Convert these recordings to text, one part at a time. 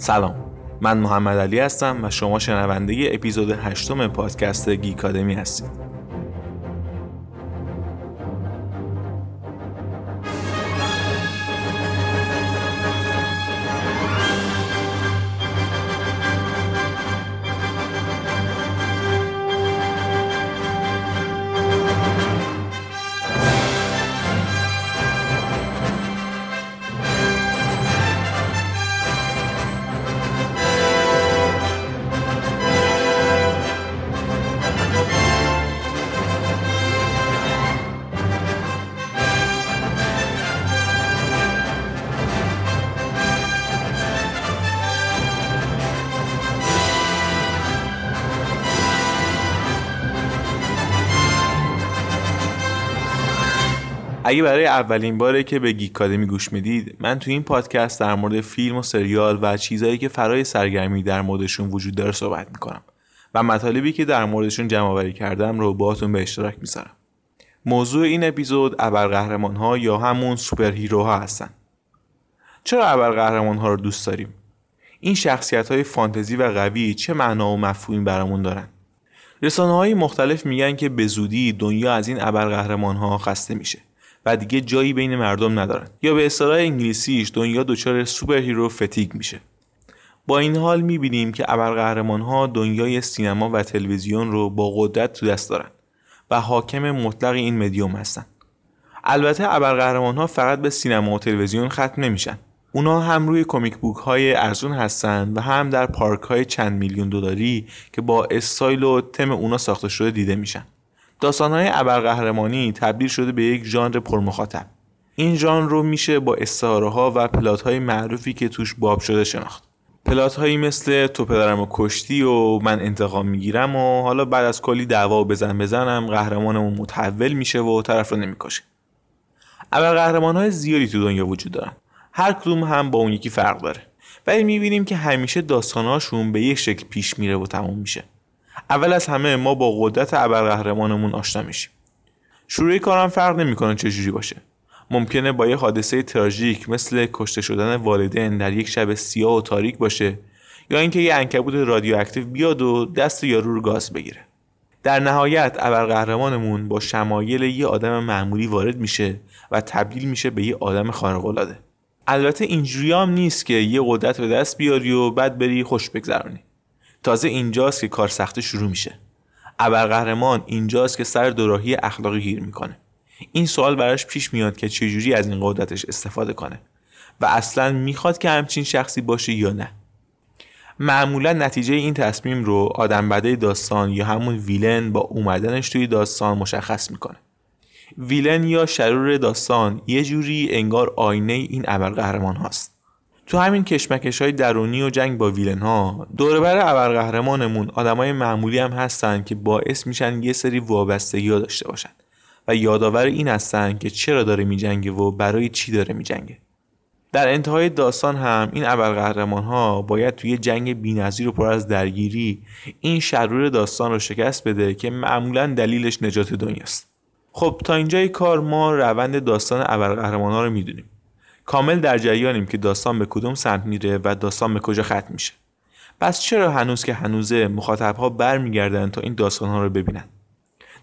سلام. من محمد علی هستم و شما شنونده اپیزود هشتم پادکست گیکادمی هستید. اگه برای اولین باره که به گیکادمی گوش می‌دید من تو این پادکست در مورد فیلم و سریال و چیزهایی که فرای سرگرمی در موردشون وجود داره صحبت می‌کنم و مطالبی که در موردشون جمع آوری کردم رو باهاتون به اشتراک می‌ذارم. موضوع این اپیزود ابرقهرمان ها یا همون سوپر ها هستن. چرا ابرقهرمان ها رو دوست داریم؟ این شخصیت های فانتزی و قوی چه معنا و مفهومی برامون دارن؟ رسانه های مختلف میگن که به زودی دنیا از این ابرقهرمان ها خسته میشه. و دیگه جایی بین مردم ندارن. یا به اصطلاح انگلیسیش دنیا دچار superhero fatigue میشه. با این حال می‌بینیم که ابرقهرمان ها دنیای سینما و تلویزیون رو با قدرت تو دست دارن و حاکم مطلق این مدیوم هستن. البته ابرقهرمان ها فقط به سینما و تلویزیون ختم نمیشن. اونا هم روی comic book های ارزون هستن و هم در پارک های چند میلیون دلاری که با استایل و تم اونا ساخته شده دیده میشن. داستانهای ابرقهرمانی تبدیل شده به یک ژانر پرمخاطب. این ژانر رو میشه با استعاره ها و پلات های معروفی که توش باب شده شناخت. پلات هایی مثل تو پدرم و کشتی و من انتقام می‌گیرم و حالا بعد از کلی دعوا و بزن بزنم قهرمانمون متحول میشه و طرف رو نمی‌کشه. قهرمان های زیادی تو دنیا وجود دارن. هر کدوم هم با اون یکی فرق داره. ولی می‌بینیم که همیشه داستانهاشون به یک شکل پیش میره و تموم میشه. اول از همه ما با قدرت ابرقهرمانمون آشنا میشیم. شروع کارم فرق نمی‌کنه چه جوری باشه. ممکنه با یه حادثه تراژیک مثل کشته شدن والدین در یک شب سیاه و تاریک باشه یا اینکه یه انکبوت رادیواکتیو بیاد و دست یارو رو گاز بگیره. در نهایت ابرقهرمانمون با شمایل یه آدم معمولی وارد میشه و تبدیل میشه به یه آدم خارق البته اینجوری هم نیست که یه قدرت به دست بیاری و بعد بری خوش بگذرانی تازه اینجاست که کار سخته شروع میشه. ابرقهرمان اینجاست که سر دوراهی اخلاقی گیر می‌کنه. این سوال براش پیش میاد که چجوری از این قدرتش استفاده کنه و اصلا می‌خواد که همچین شخصی باشه یا نه. معمولا نتیجه این تصمیم رو آدم بده داستان یا همون ویلن با اومدنش توی داستان مشخص می‌کنه. ویلن یا شرور داستان یه جوری انگار آینه این ابرقهرمان هاست. تو همین کشمکش های درونی و جنگ با ویلن ها دوربر ابرقهرمانمون آدمای معمولی هم هستن که باعث میشن یه سری وابستگی ها داشته باشن. و یادآور این هستن که چرا داره میجنگه و برای چی داره میجنگه. در انتهای داستان هم این ابرقهرمان ها باید توی جنگ بی‌نظیر و پر از درگیری این شرور داستان رو شکست بده که معمولا دلیلش نجات دنیاست. خب تا اینجای کار ما روند داستان ابرقهرمان ها رو می‌دونیم. کامل در جریانیم که داستان به کدوم سمت میره و داستان به کجا ختم میشه. پس چرا هنوز که هنوزه مخاطب ها برمیگردن تا این داستان ها رو ببینن؟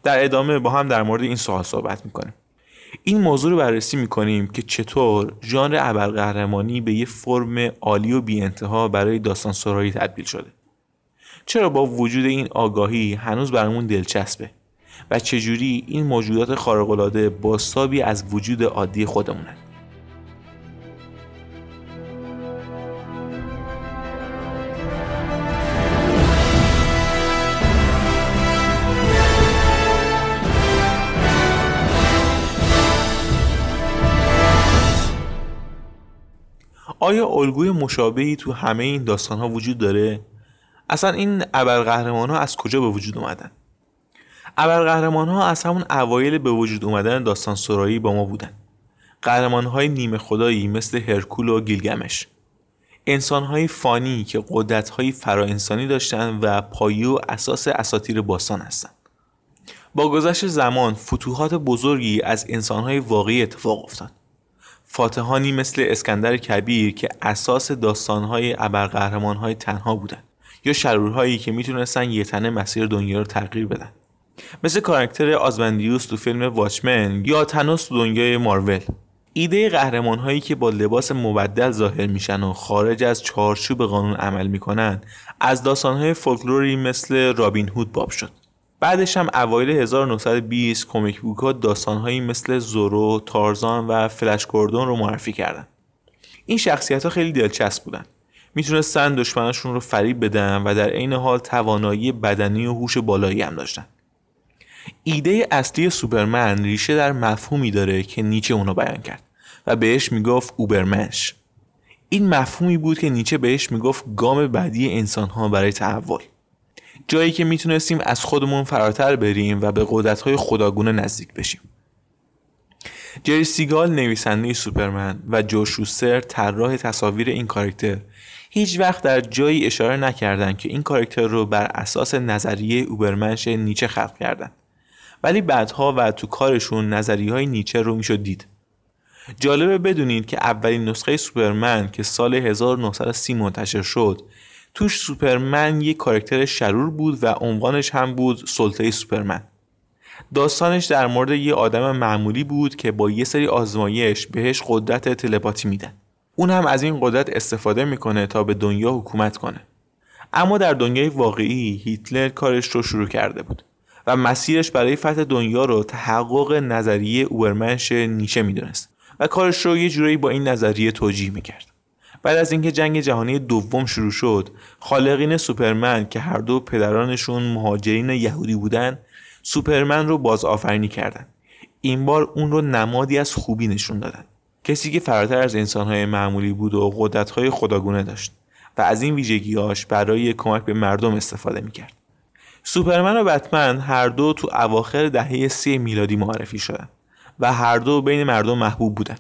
در ادامه با هم در مورد این سوال صحبت می‌کنیم. این موضوع رو بررسی می‌کنیم که چطور ژانر ابرقهرمانی به یه فرم عالی و بی انتها برای داستان سرایی تبدیل شده. چرا با وجود این آگاهی هنوز برامون دلچسبه و چجوری این موجودات خارق‌العاده بازتابی از وجود عادی خودمونن؟ آیا الگوی مشابهی تو همه این داستان ها وجود داره؟ اصلا این ابرقهرمان ها از کجا به وجود اومدن؟ ابرقهرمان ها از همون اوایل به وجود اومدن داستان سرایی با ما بودن. قهرمان های نیمه خدایی مثل هرکول و گیلگمش. انسان های فانی که قدرت های انسانی داشتن و پایه و اساس اساتیر باستان هستند. با گذشت زمان فتوحات بزرگی از انسان های واقعی اتفاق افتاد. فاتحانی مثل اسکندر کبیر که اساس داستانهای ابرقهرمانهای تنها بودن یا شرورهایی که می‌تونستن یه تنه مسیر دنیا رو تغییر بدن. مثل کاراکتر آزمندیوس تو فیلم واچمن یا تنوس تو دنیای مارول. ایده قهرمان هایی که با لباس مبدل ظاهر میشن و خارج از چارچوب قانون عمل می‌کنن از داستان های فولکلوری مثل رابین هود باب شد. بعدش هم اوایل 1920 کمیک بوک ها داستان هایی مثل زورو، تارزان و فلش کوردون رو معرفی کردن. این شخصیت ها خیلی دلچسب بودن. می‌تونستن دشمناشون رو فریب بدن و در عین حال توانایی بدنی و هوش بالایی هم داشتن. ایده اصلی سوپرمن ریشه در مفهومی داره که نیچه اونو بیان کرد و بهش می‌گفت اوبرمنش. این مفهومی بود که نیچه بهش می‌گفت گام بعدی انسانها برای تحول. جایی که می‌تونستیم از خودمون فراتر بریم و به قدرتهای خداگونه نزدیک بشیم. جری سیگال نویسنده سوپرمن و جو شوستر طراح تصاویر این کاراکتر هیچ وقت در جایی اشاره نکردند که این کاراکتر رو بر اساس نظریه اوبرمنش نیچه خلق کردند. ولی بعدها و تو کارشون نظریه های نیچه رو می‌شد دید. جالبه بدونید که اولین نسخه سوپرمن که سال 1930 منتشر شد توش سوپرمن یک کارکتر شرور بود و عنوانش هم بود سلطه سوپرمن. داستانش در مورد یه آدم معمولی بود که با یه سری آزمایش بهش قدرت تلپاتی میدن. اون هم از این قدرت استفاده می‌کنه تا به دنیا حکومت کنه. اما در دنیای واقعی هیتلر کارش رو شروع کرده بود و مسیرش برای فتح دنیا رو تحقق نظریه اوبرمنش نیچه می‌دونست و کارش رو یه جورایی با این نظریه توجیه می‌کرد. بعد از اینکه جنگ جهانی دوم شروع شد خالقین سوپرمن که هر دو پدرانشون مهاجرین یهودی بودن سوپرمن رو باز آفرینی کردن. این بار اون رو نمادی از خوبی نشون دادن. کسی که فراتر از انسانهای معمولی بود و قدرتهای خداگونه داشت و از این ویژگیهاش برای کمک به مردم استفاده می‌کرد. سوپرمن و بتمن هر دو تو اواخر دهه سی میلادی معرفی شدن و هر دو بین مردم محبوب بودن.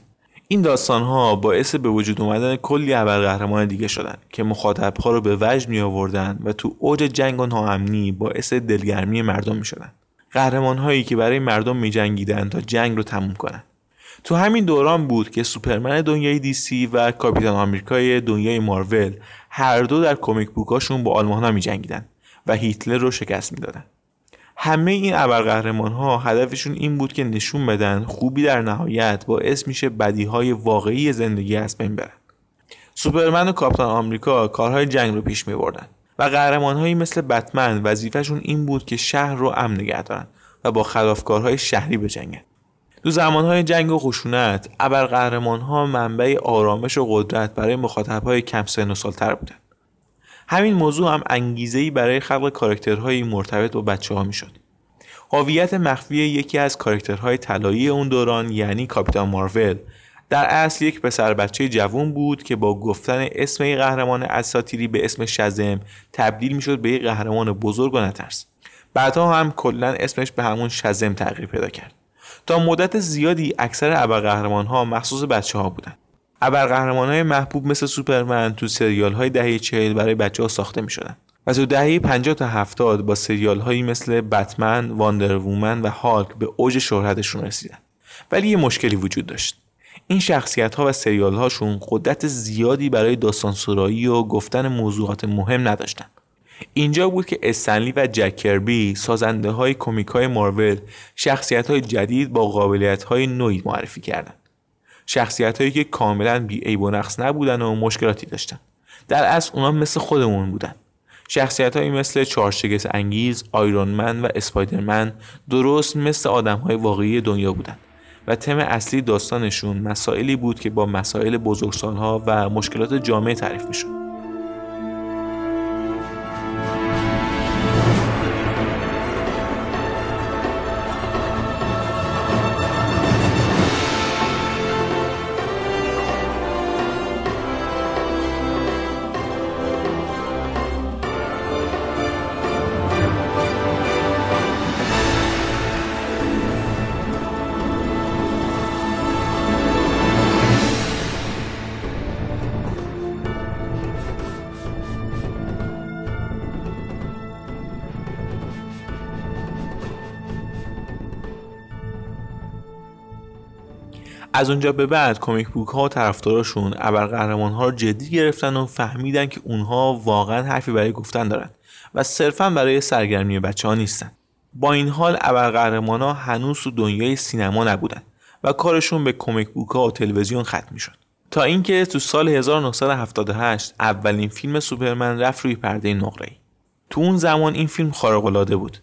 این داستان ها باعث به وجود اومدن کلی ابرقهرمان دیگه شدن که مخاطب ها رو به وجد می آوردن و تو اوج جنگ و ناامنی باعث دلگرمی مردم می شدن قهرمان هایی که برای مردم می جنگیدن تا جنگ رو تموم کنن. تو همین دوران بود که سوپرمن دنیای دیسی و کاپیتان آمریکای دنیای مارول هر دو در کمیک بوکاشون با آلمان ها می جنگیدن و هیتلر رو شکست می‌دادن. همه این ابرقهرمان ها هدفشون این بود که نشون بدن خوبی در نهایت باعث میشه بدیهای واقعی زندگی از بین برن. سوپرمن و کاپتان آمریکا کارهای جنگ رو پیش میبردن و قهرمانهایی مثل بتمن وظیفهشون این بود که شهر رو امن نگه دارن و با خلافکارهای شهری بجنگن. تو زمانهای جنگ و خشونت ابرقهرمانها منبع آرامش و قدرت برای مخاطبهای کم سن و سالتر بودند همین موضوع هم انگیزه برای خلق کاراکترهایی مرتبط با بچه ها می شد. هویت مخفی یکی از کاراکترهای طلایی اون دوران یعنی کاپیتان مارول. در اصل یک پسر بچه جوون بود که با گفتن اسم یک قهرمان اساطیری به اسم شزم تبدیل می‌شد به یک قهرمان بزرگ و نترس. بعدها هم کلا اسمش به همون شزم تغییر پیدا کرد. تا مدت زیادی اکثر ابرقهرمان ها مخصوص بچه ها بودند. ابرقهرمان های محبوب مثل سوپرمن تو سریال های دهه چهل برای بچه ها ساخته می شدن و تو دهه 50 تا 70 با سریال هایی مثل بتمن، واندر وومن و هالک به اوج شهرتشون رسیدن. ولی یه مشکلی وجود داشت. این شخصیت ها و سریال هاشون قدرت زیادی برای داستان سرایی و گفتن موضوعات مهم نداشتن. اینجا بود که استنلی و جک کربی سازنده های کمیک های مارول شخصیت های جدید با قابلیت های نوعی معرفی کردند. شخصیت هایی که کاملا بی عیب و نقص نبودن و مشکلاتی داشتن. در اصل اونا مثل خودمون بودن. شخصیت هایی مثل چارشگس انگیز، آیرونمن و اسپایدرمن درست مثل آدم های واقعی دنیا بودن. و تم اصلی داستانشون مسائلی بود که با مسائل بزرگسالها و مشکلات جامعه تعریف می‌شد. از اونجا به بعد کمیک بوک ها و طرفداراشون ابرقهرمان ها رو جدی گرفتن و فهمیدن که اونها واقعا حرفی برای گفتن دارن و صرفا برای سرگرمی بچه ها نیستن. با این حال ابرقهرمان ها هنوز تو دنیای سینما نبودن و کارشون به کمیک بوک ها و تلویزیون ختم می‌شد. تا اینکه تو سال 1978 اولین فیلم سوپرمن رفت روی پرده نقره تو اون زمان این فیلم خارق العاده بود.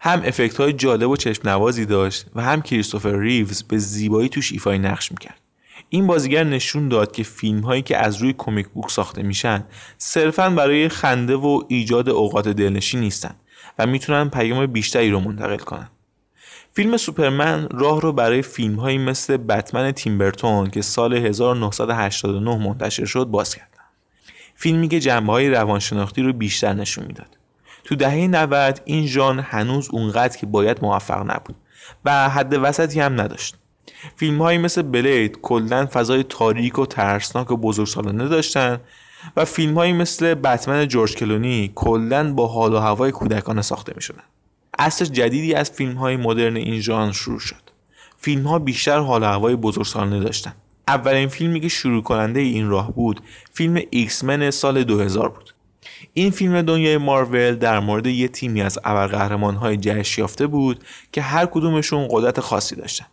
هم افکت های جالب و چشم نوازی داشت و هم کریستوفر ریو به زیبایی توش ایفای نقش می‌کرد. این بازیگر نشون داد که فیلم هایی که از روی comic book ساخته میشن صرفا برای خنده و ایجاد اوقات دلنشین نیستن و می‌تونن پیام بیشتری رو منتقل کنن. فیلم سوپرمن راه رو برای فیلم هایی مثل بتمن تیم برتون که سال 1989 منتشر شد باز کرد فیلمی که جنبه های روانشناختی رو بیشتر نشون می‌داد. تو دهه 90 این ژانر هنوز اونقدر که باید موفق نبود و حد وسطی هم نداشت فیلم هایی مثل بلید کلا فضای تاریک و ترسناک و بزرگسالانه داشتن و فیلم هایی مثل بتمن جورج کلونی کلا با حال و هوای کودکانه ساخته می شدن. عصر جدیدی از فیلم های مدرن این ژانر شروع شد. فیلم ها بیشتر حال و هوای بزرگسالانه داشتن. اولین فیلمی که شروع کننده این راه بود فیلم X-Men سال 2000 بود. این فیلم دنیای مارول در مورد یه تیمی از ابرقهرمان‌های جهش یافته بود که هر کدومشون قدرت خاصی داشتن.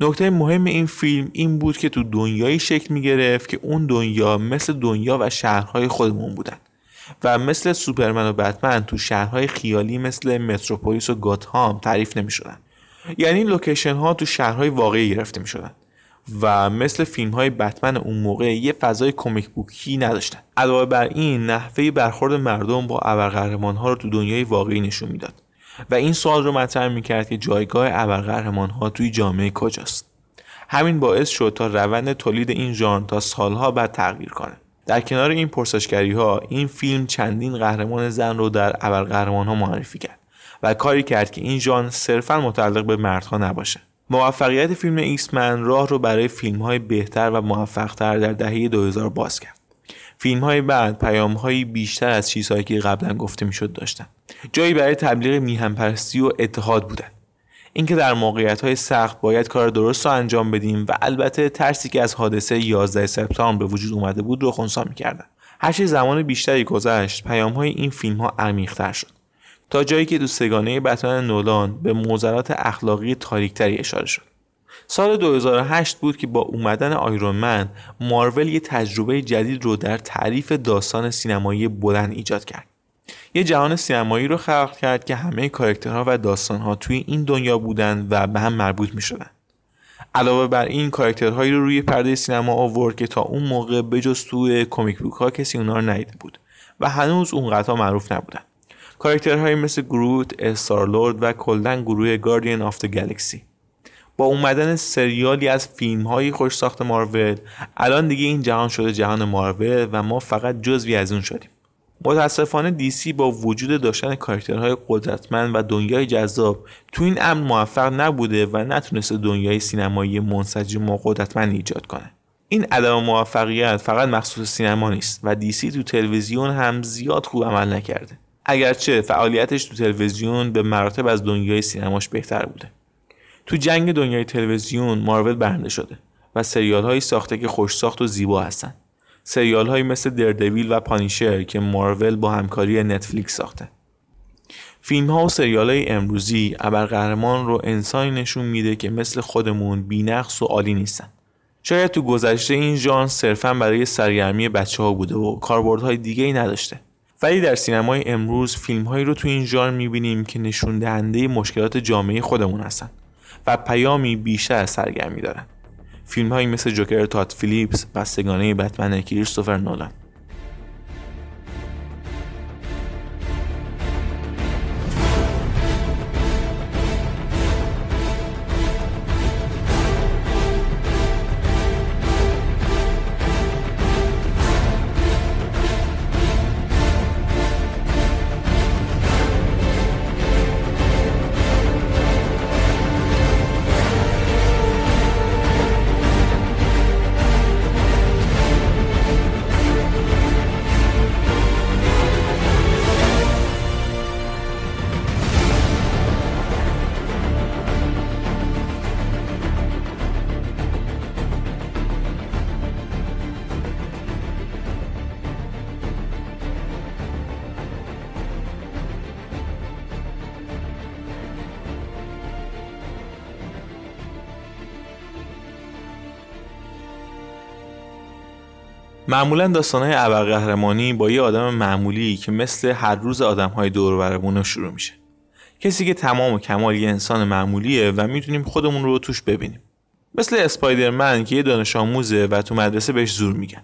نکته مهم این فیلم این بود که تو دنیایی شکل می گرفت که اون دنیا مثل دنیا و شهرهای خودمون بودن و مثل سوپرمن و بتمن تو شهرهای خیالی مثل متروپولیس و گاتهام تعریف نمی شدن. یعنی لوکیشن ها تو شهرهای واقعی گرفته می شدن. و مثل فیلم های بتمن اون موقع یه فضای کمیک بوکی نداشتن. علاوه بر این نحوه برخورد مردم با ابرقهرمان ها رو تو دنیای واقعی نشون می‌داد. و این سوال رو مطرح می‌کرد که جایگاه ابرقهرمان ها توی جامعه کجاست. همین باعث شد تا روند تولید این ژانر تا سالها بعد تغییر کنه. در کنار این پرسشگری ها این فیلم چندین قهرمان زن رو در ابرقهرمان ها معرفی کرد و کاری کرد که این ژانر صرفا متعلق به مردها نباشه. موفقیت فیلم X-Men راه رو برای فیلم های بهتر و موفقتر در دهه 2000 باز کرد. فیلم های بعد پیام های بیشتر از چیزهایی که قبلا گفته می‌شد داشتن. جایی برای تبلیغ میهن پرستی و اتحاد بودن. اینکه در موقعیت های سخت باید کار درست رو انجام بدیم و البته ترسی که از حادثه 11 سپتامبر به وجود اومده بود رو خونسا می‌کردن. هرچی زمان بیشتری گذشت پیام های این فیلم ها عمیقتر شد. تا جایی که تو سه‌گانه بتمن نولان به معضلات اخلاقی تاریکتری اشاره شد. سال 2008 بود که با اومدن Iron Man مارول یه تجربه جدید رو در تعریف داستان سینمایی بلند ایجاد کرد. یه جهان سینمایی رو خلق کرد که همه کارکترها و داستانها توی این دنیا بودند و به هم مربوط می شدن. علاوه بر این کارکترهایی رو روی پرده سینما آورد که تا اون موقع بجز توی comic book ها کسی اونا رو ندیده بود و هنوز اونقدر معروف نبودن. کاراکترهایی مثل Groot، Star-Lord و کلا گروه Guardian of Galaxy با اومدن سریالی از فیلم های خوش ساخت مارول الان دیگه این جهان شده جهان مارول و ما فقط جزوی از اون شدیم. متاسفانه DC با وجود داشتن کاراکترهای قدرتمند و دنیای جذاب تو این امر موفق نبوده و نتونسته دنیای سینمایی منسجم و قدرتمند ایجاد کنه. این عدم موفقیت فقط مخصوص سینما نیست و دیسی تو تلویزیون هم زیاد خوب عمل نکرده. اگرچه فعالیتش تو تلویزیون به مراتب از دنیای سینماش بهتر بوده. تو جنگ دنیای تلویزیون مارول برنده شده و سریال هایی ساخته که خوش ساخت و زیبا هستن. سریال هایی مثل دردویل و پانیشر که مارول با همکاری نتفلیکس ساخته. فیلم ها و سریال های امروزی ابرقهرمان رو انسانی نشون میده که مثل خودمون بینقص و عالی نیستن. شاید تو گذشته این ژانر صرفا برای سرگرمی بچه ها بوده و کاربردهای دیگه ای نداشته. ولی در سینمای امروز فیلم هایی رو تو این ژانر می‌بینیم که نشون دهنده مشکلات جامعه خودمون هستن و پیامی بیشتر از سرگرمی دارن. فیلم هایی مثل جوکر تات فیلیپس و سگانه بتمن کریستوفر نولان. معمولا داستانهای ابرقهرمانی با یه آدم معمولی که مثل هر روز آدمهای دور و شروع میشه. کسی که تمام و کمال یه انسان معمولیه و می‌تونیم خودمون رو توش ببینیم. مثل اسپایدرمن که یه دانش آموزه و تو مدرسه بهش زور میگن.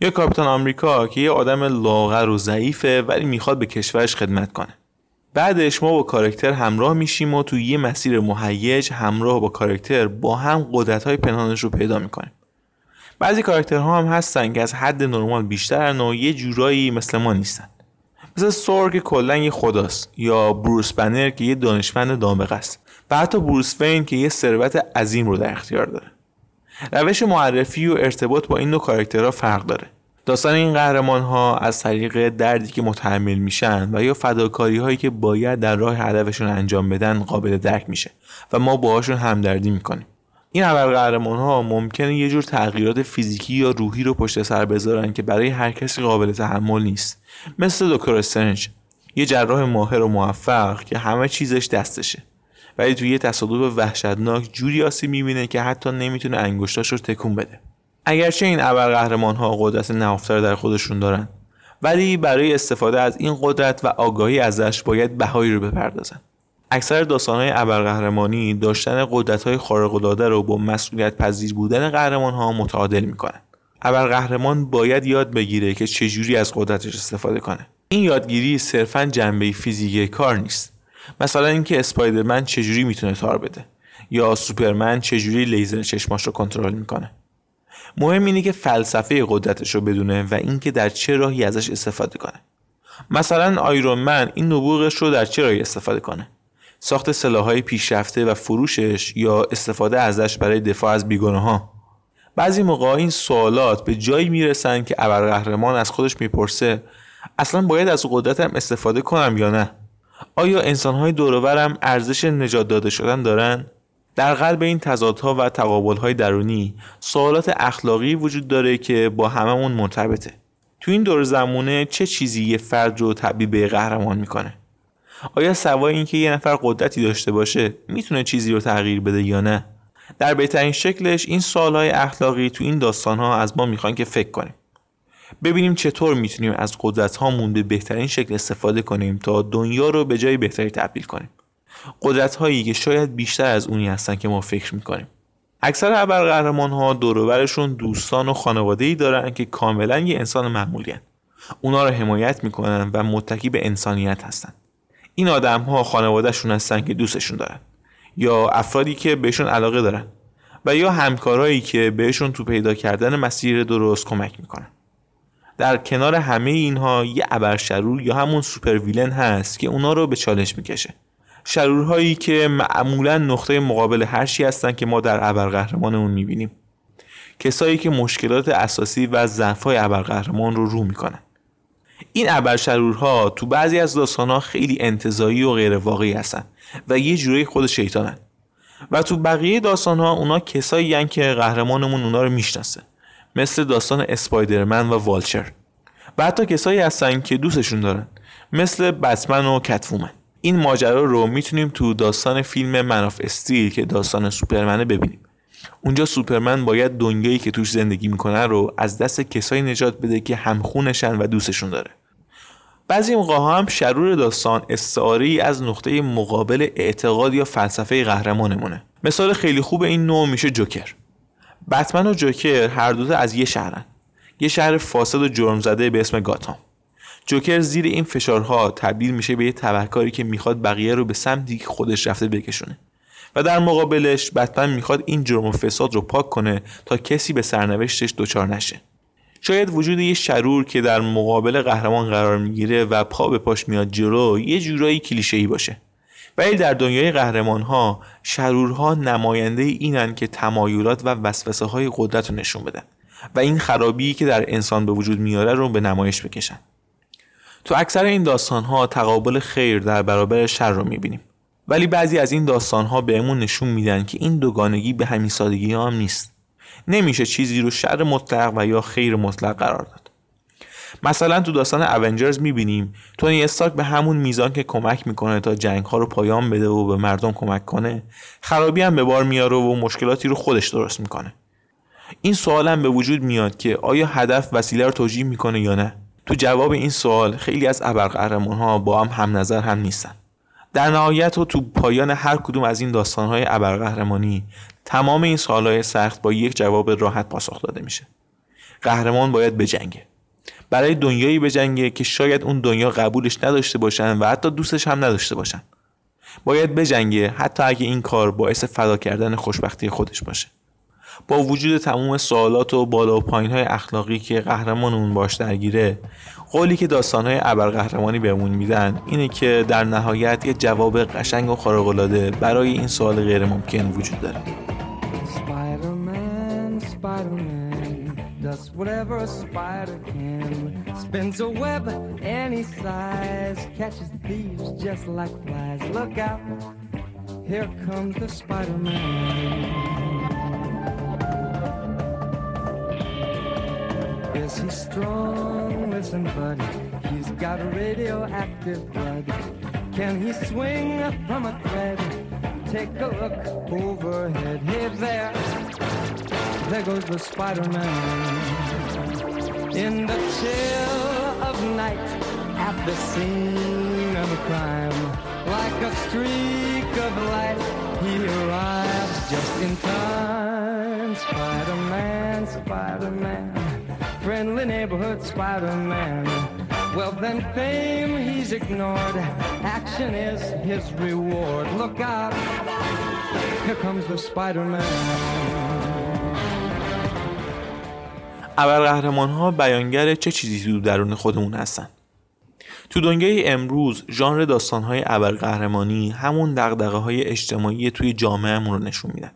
یا کاپیتان آمریکا که یه آدم لاغر و ضعیفه ولی می‌خواد به کشورش خدمت کنه. بعدش ما با کارکتر همراه میشیم و تو یه مسیر مهیج همراه با کارکتر با هم قدرت های پنهانش رو پیدا می‌کنیم. بعضی کاراکترها هم هستن که از حد نرمال بیشترن و یه جورایی مثل ما نیستن. مثل سور که کلا یه خداست یا بروس بنر که یه دانشمند دامغه است و حتی بروس وین که یه ثروت عظیم رو در اختیار داره. روش معرفی و ارتباط با این دو کاراکترها فرق داره. داستان این قهرمان ها از طریق دردی که متحمل میشن و یا فداکاری هایی که باید در راه هدفشون انجام بدن قابل درک میشه و ما باهاشون همدردی می‌کنیم. این قهرمان ها ممکنه یه جور تغییرات فیزیکی یا روحی رو پشت سر بذارن که برای هر کسی قابل تحمل نیست. مثل دکتر استرنج یه جراح ماهر و موفق که همه چیزش دستشه. ولی توی یه تصادف وحشتناک جوری آسیب می‌بینه که حتی نمی‌تونه انگشتاش رو تکون بده. اگرچه این ابرقهرمان ها قدرت نهفتر در خودشون دارن ولی برای استفاده از این قدرت و آگاهی ازش باید بهایی رو بپردازن. اکثر داستانهای ابرقهرمانی داشتن قدرت‌های خارق‌العاده رو با مسئولیت پذیر بودن قهرمان ها متعادل می‌کنن. ابرقهرمان باید یاد بگیره که چجوری از قدرتش استفاده کنه. این یادگیری صرفا جنبه فیزیکی کار نیست. مثلا اینکه اسپایدرمن چجوری می‌تونه تار بده یا سوپرمن چجوری لیزر چشماش رو کنترل می‌کنه. مهم اینه که فلسفه قدرتش رو بدونه و اینکه در چه راهی ازش استفاده کنه. مثلا آیرون من این نبوغش رو در چه راهی استفاده کنه ساخت سلاحهای پیشرفته و فروشش یا استفاده ازش برای دفاع از بیگانه ها بعضی موقع این سوالات به جایی می‌رسن که ابرقهرمان از خودش می‌پرسه اصلا باید از قدرتم استفاده کنم یا نه؟ آیا انسانهای دورورم ارزش نجات داده شدن دارن؟ در قلب این تضادها و تقابلهای درونی سوالات اخلاقی وجود داره که با هممون مرتبطه. تو این دور زمونه چه چیزی یه فرد رو تبدیل به قهرمان می‌کنه؟ آیا سوای اینکه یه نفر قدرتی داشته باشه می‌تونه چیزی رو تغییر بده یا نه؟ در بهترین شکلش این سوالهای اخلاقی تو این داستان ها از ما می‌خوان که فکر کنیم. ببینیم چطور می‌تونیم از قدرت هامون به بهترین شکل استفاده کنیم تا دنیا رو به جای بهتری تبدیل کنیم. قدرت هایی که شاید بیشتر از اونی هستن که ما فکر می‌کنیم. اکثر ابرقهرمان ها دوروبرشون دوستان و خانواده ای دارن که کاملا یه انسان معمولی هن. اونا رو حمایت می‌کنن و متکی به انسانیت هستن. این آدم ها خانوادهشون هستن که دوستشون دارن یا افرادی که بهشون علاقه دارن و یا همکارایی که بهشون تو پیدا کردن مسیر درست کمک می‌کنن. در کنار همه اینها یه ابرشرور یا همون سوپر ویلن هست که اونا رو به چالش می‌کشه. شرورهایی که معمولا نقطه مقابل هر چی هستن که ما در ابرقهرمانمون می‌بینیم. کسایی که مشکلات اساسی و ضعف‌های ابرقهرمان رو رو می‌کنن. این ابرشرورها تو بعضی از داستانها خیلی انتظایی و غیر واقعی هستن و یه جوری خود شیطانن. و تو بقیه داستانها اونا کسایی هن که قهرمانمون اونا رو می‌شناسه. مثل داستان اسپایدرمن و والچر. و حتی کسایی هستن که دوستشون دارن. مثل بتمن و کتفومن این ماجرا رو می‌تونیم تو داستان فیلم مناف استیل که داستان سوپرمنه ببینیم. اونجا سوپرمن باید دنیایی که توش زندگی می‌کنه رو از دست کسایی نجات بده که همخونشن و دوستشون داره. بعضی موقع هم شرور داستان استعاری از نقطه مقابل اعتقاد یا فلسفه قهرمانمونه مثال خیلی خوب این نوع میشه جوکر. بتمن و جوکر هر دوتا از یه شهرن. یه شهر فاسد و جرم زده به اسم گاتام. جوکر زیر این فشارها تبدیل میشه به یه تبهکاری که می‌خواد بقیه رو به سمتی که خودش رفته بکشونه. و در مقابلش بتمن می‌خواد این جرم و فساد رو پاک کنه تا کسی به سرنوشتش دچار نشه. شاید وجود یه شرور که در مقابل قهرمان قرار می‌گیره و پا به پاش میاد جلو یه جورایی ای باشه. ولی در دنیای قهرمان ها شرورها نماینده اینن که تمایلات و وسوسه های قدرت رو نشون بدن و این خرابی که در انسان به وجود میاره رو به نمایش بکشن. تو اکثر این داستان ها تقابل خیر در برابر شر رو می‌بینیم. ولی بعضی از این داستان ها بهمون نشون میدن که این دوگانگی به همین سادگی هم نیست. نمیشه چیزی رو شر مطلق و یا خیر مطلق قرار داد. مثلا تو داستان اونجرز می‌بینیم تونی استارک به همون میزان که کمک می‌کنه تا جنگ ها رو پایان بده و به مردم کمک کنه خرابی هم به بار میاره و مشکلاتی رو خودش درست می‌کنه. این سوال هم به وجود میاد که آیا هدف وسیله رو توجیه می‌کنه یا نه؟ تو جواب این سوال خیلی از ابرقهرمان ها با هم هم نظر هم نیستن. در نهایت و تو پایان هر کدوم از این داستان های ابرقهرمانی تمام این سوال های سخت با یک جواب راحت پاسخ داده میشه. قهرمان باید بجنگه. برای دنیایی بجنگه که شاید اون دنیا قبولش نداشته باشن و حتی دوستش هم نداشته باشن. باید بجنگه حتی اگه این کار باعث فدا کردن خوشبختی خودش باشه. با وجود تمام سوالات و بالا و پایین های اخلاقی که قهرمان اون باش درگیره قولی که داستان های ابرقهرمانی بهمون میدن اینه که در نهایت یه جواب قشنگ و خارق‌العاده برای این سوال غیر ممکن وجود داره. Here comes the Spider Man. Is he strong? Listen, buddy, he's got radioactive blood. Can he swing from a thread? Take a look overhead. Hey there there goes the Spider-Man. In the chill of night, at the scene of a crime, like a streak of light, he arrives just in time. Spider-Man, Spider-Man, friendly neighborhood Spider-Man. Wealth and fame he's ignored. Action is his reward. Look out, here comes the Spider-Man. ابرقهرمان ها بیانگر چه چیزی تو درون خودمون هستن تو دنیای امروز ژانر داستان های ابرقهرمانی همون دقدقه های اجتماعی توی جامعهمون رو نشون میدن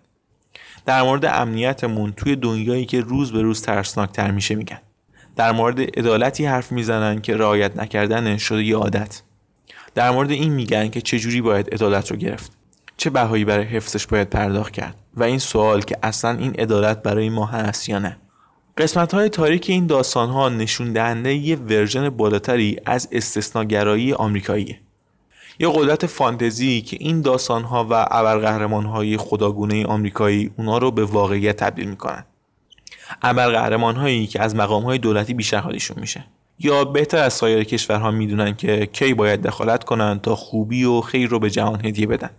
در مورد امنیتمون توی دنیایی که روز به روز ترسناکتر میشه میگن. در مورد عدالتی حرف می‌زنن که رعایت نکردن شده یه عادت. در مورد این میگن که چجوری باید عدالت رو گرفت. چه بهایی برای حفظش باید پرداخت کرد. و این سوال که اصلا این عدالت برای ما هست یا نه. قسمت های تاریک این داستان ها نشون دهنده یه ورژن بالاتری از استثناگرایی آمریکاییه. یه قدرت فانتزی که این داستان ها و ابرقهرمان های خداگونه آمریکایی اونا رو به واقعیت تبدیل می‌کنن. ابرقهرمان هایی که از مقام های دولتی بیشتر حالیشون میشه. یا بهتر از سایر کشورها می‌دونن که کی باید دخالت کنن تا خوبی و خیر رو به جهان هدیه بدن.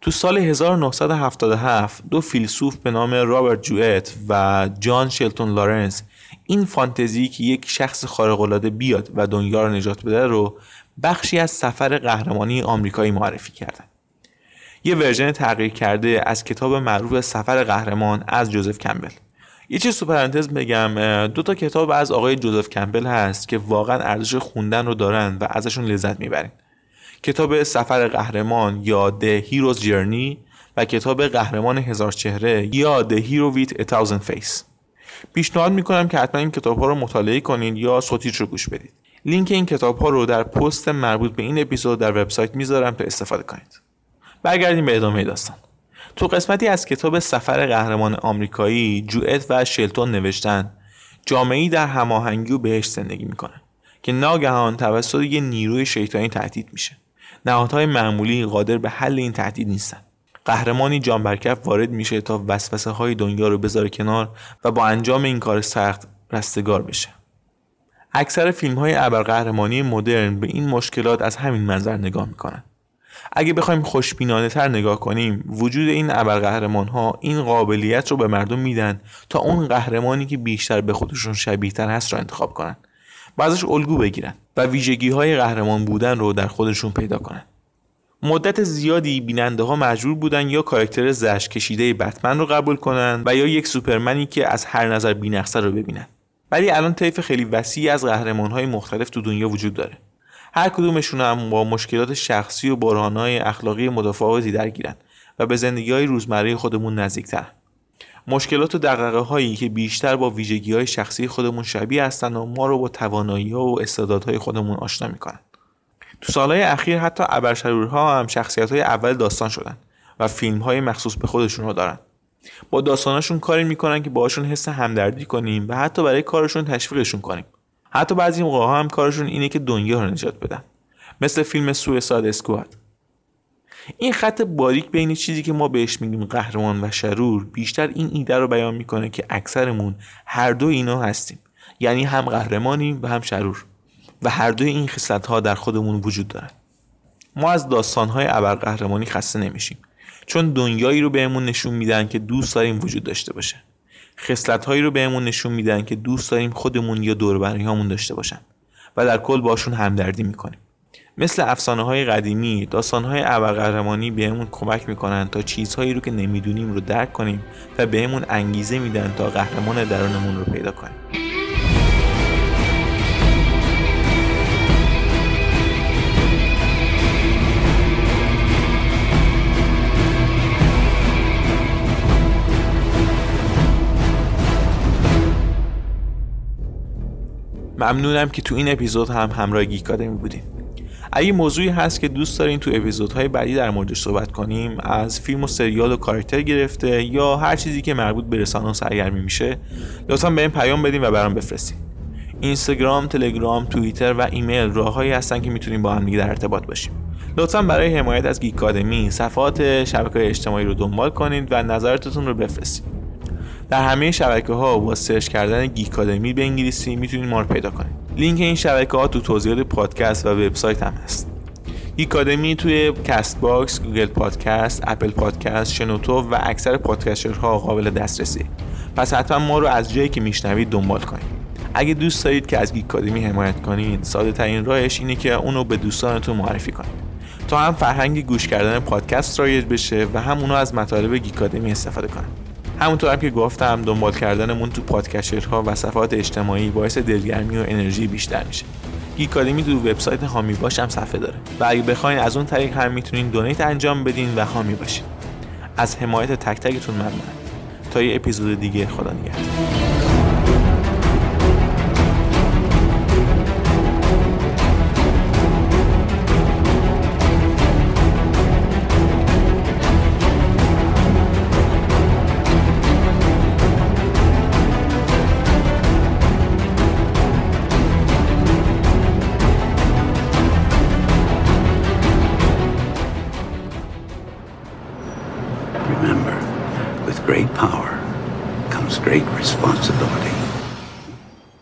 تو سال 1977 دو فیلسوف به نام رابرت جوئت و جان شلتون لارنس این فانتزی که یک شخص خارق‌العاده بیاد و دنیا رو نجات بده رو بخشی از سفر قهرمانی آمریکایی معرفی کردن. یه ورژن تغییر کرده از کتاب معروف سفر قهرمان از جوزف کمبل. یه چیز تو پرانتز بگم دو تا کتاب از آقای جوزف کمبل هست که واقعا ارزش خوندن رو دارن و ازشون لذت می‌برین. کتاب سفر قهرمان یا The Hero's Journey و کتاب قهرمان هزار چهره یا The Hero with a Thousand Face پیشنهاد می‌کنم که حتما این کتاب ها رو مطالعه کنید یا صوتیش رو گوش بدید لینک این کتاب ها رو در پست مربوط به این اپیزود در وبسایت می‌ذارم تا استفاده کنید. برگردیم به ادامه داستان. تو قسمتی از کتاب سفر قهرمان آمریکایی جوئت و شلتون نوشتن جامعی در هماهنگی و بهش زندگی می‌کنه که ناگهان توسط یه نیروی شیطانی تهدید میشه. نهادهای معمولی قادر به حل این تهدید نیستن. قهرمانی جانبرکف وارد میشه تا وسوسه های دنیا رو بذاره کنار و با انجام این کار سخت رستگار بشه. اکثر فیلم های ابرقهرمانی مدرن به این مشکلات از همین منظر نگاه می‌کنن. اگه بخوایم خوشبینانه تر نگاه کنیم وجود این ابرقهرمان ها این قابلیت رو به مردم میدن تا اون قهرمانی که بیشتر به خودشون شبیه تر هست رو انتخاب کنن و ازش الگو بگیرن و ویژگی های قهرمان بودن رو در خودشون پیدا کنن. مدت زیادی بیننده ها مجبور بودن یا کاراکتر زرش کشیده بتمن رو قبول کنن و یا یک سوپرمنی که از هر نظر بینقصه رو ببینن. ولی الان طیف خیلی وسیعی از قهرمان های مختلف تو دنیا وجود داره. هر کدومشون هم با مشکلات شخصی و برهانهای اخلاقی متفاوتی درگیرن و به زندگی های روزمره خودمون نزدیکترن. مشکلات و دقیقه هایی که بیشتر با ویژگی های شخصی خودمون شبیه هستند و ما رو با توانایی ها و استعدادهای خودمون آشنا می‌کنن. تو سالهای اخیر حتی ابرشرورها هم شخصیت های اول داستان شدن و فیلم های مخصوص به خودشون رو دارن. با داستاناشون کاری می‌کنن که باهاشون حس همدردی کنیم و حتی برای کارشون تشویقشون کنیم. حتی بعضی موقع هم کارشون اینه که دنیا رو نجات بدن. مثل فیلم سویساد اسکواد. این خط باریک بین چیزی که ما بهش میگیم قهرمان و شرور بیشتر این ایده رو بیان می‌کنه که اکثرمون هر دو اینا هستیم. یعنی هم قهرمانیم و هم شرور. و هر دوی این خصلت ها در خودمون وجود دارن. ما از داستان های ابرقهرمانی خسته نمیشیم. چون دنیایی رو بهمون نشون میدن که دوست داریم وجود داشته باشه. خصلت هایی رو بهمون نشون میدن که دوست داریم خودمون یا دوربری هامون داشته باشن. و در کل باشون همدردی می‌کنیم. مثل افسانه های قدیمی داستان های ابرقهرمانی بهمون کمک می‌کنن تا چیزهایی رو که نمی‌دونیم رو درک کنیم و بهمون انگیزه میدن تا قهرمان درونمون رو پیدا کنیم. ممنونم که تو این اپیزود هم همراه گیکادمی بودیم اگه موضوعی هست که دوست دارین تو اپیزودهای بعدی در موردش صحبت کنیم از فیلم و سریال و کاراکتر گرفته یا هر چیزی که مربوط به رسانه و سرگرمی میشه لطفا به این پیام بدین و برام بفرستین اینستاگرام، تلگرام، توییتر و ایمیل راههایی هستن که می‌تونیم با هم در ارتباط باشیم. لطفا برای حمایت از گیکادمی صفحات شبکه اجتماعی رو دنبال کنید و نظراتتون رو بفرستید. در همه شبکه ها با سرچ کردن گیکادمی به انگلیسی می‌تونید ما رو پیدا کنید. لینک این شبکه ها تو توضیحات پادکست و وبسایت هم هست. گیکادمی توی Castbox، Google Podcast، Apple Podcast، شنوتو و اکثر پادکسترها قابل دسترسی پس حتما ما رو از جایی که میشنوید دنبال کنید. اگه دوست دارید که از گیکادمی حمایت کنید ساده ترین راهش اینه که اونو به دوستانتون معرفی کنید. تا هم فرهنگ گوش کردن پادکست رایج بشه و هم اونا از مطالب گیکادمی استفاده کنند همونطور هم که گفتم دنبال کردنمون تو پادکشرها و صفحات اجتماعی باعث دلگرمی و انرژی بیشتر میشه. گیکادمی تو وبسایت هامی باش هم صفحه داره. و اگه بخواین از اون طریق هم می‌تونین دونیت انجام بدین و هامی باشین. از حمایت تک تکتون ممنونم. تا یه اپیزود دیگه خدا نگهدار.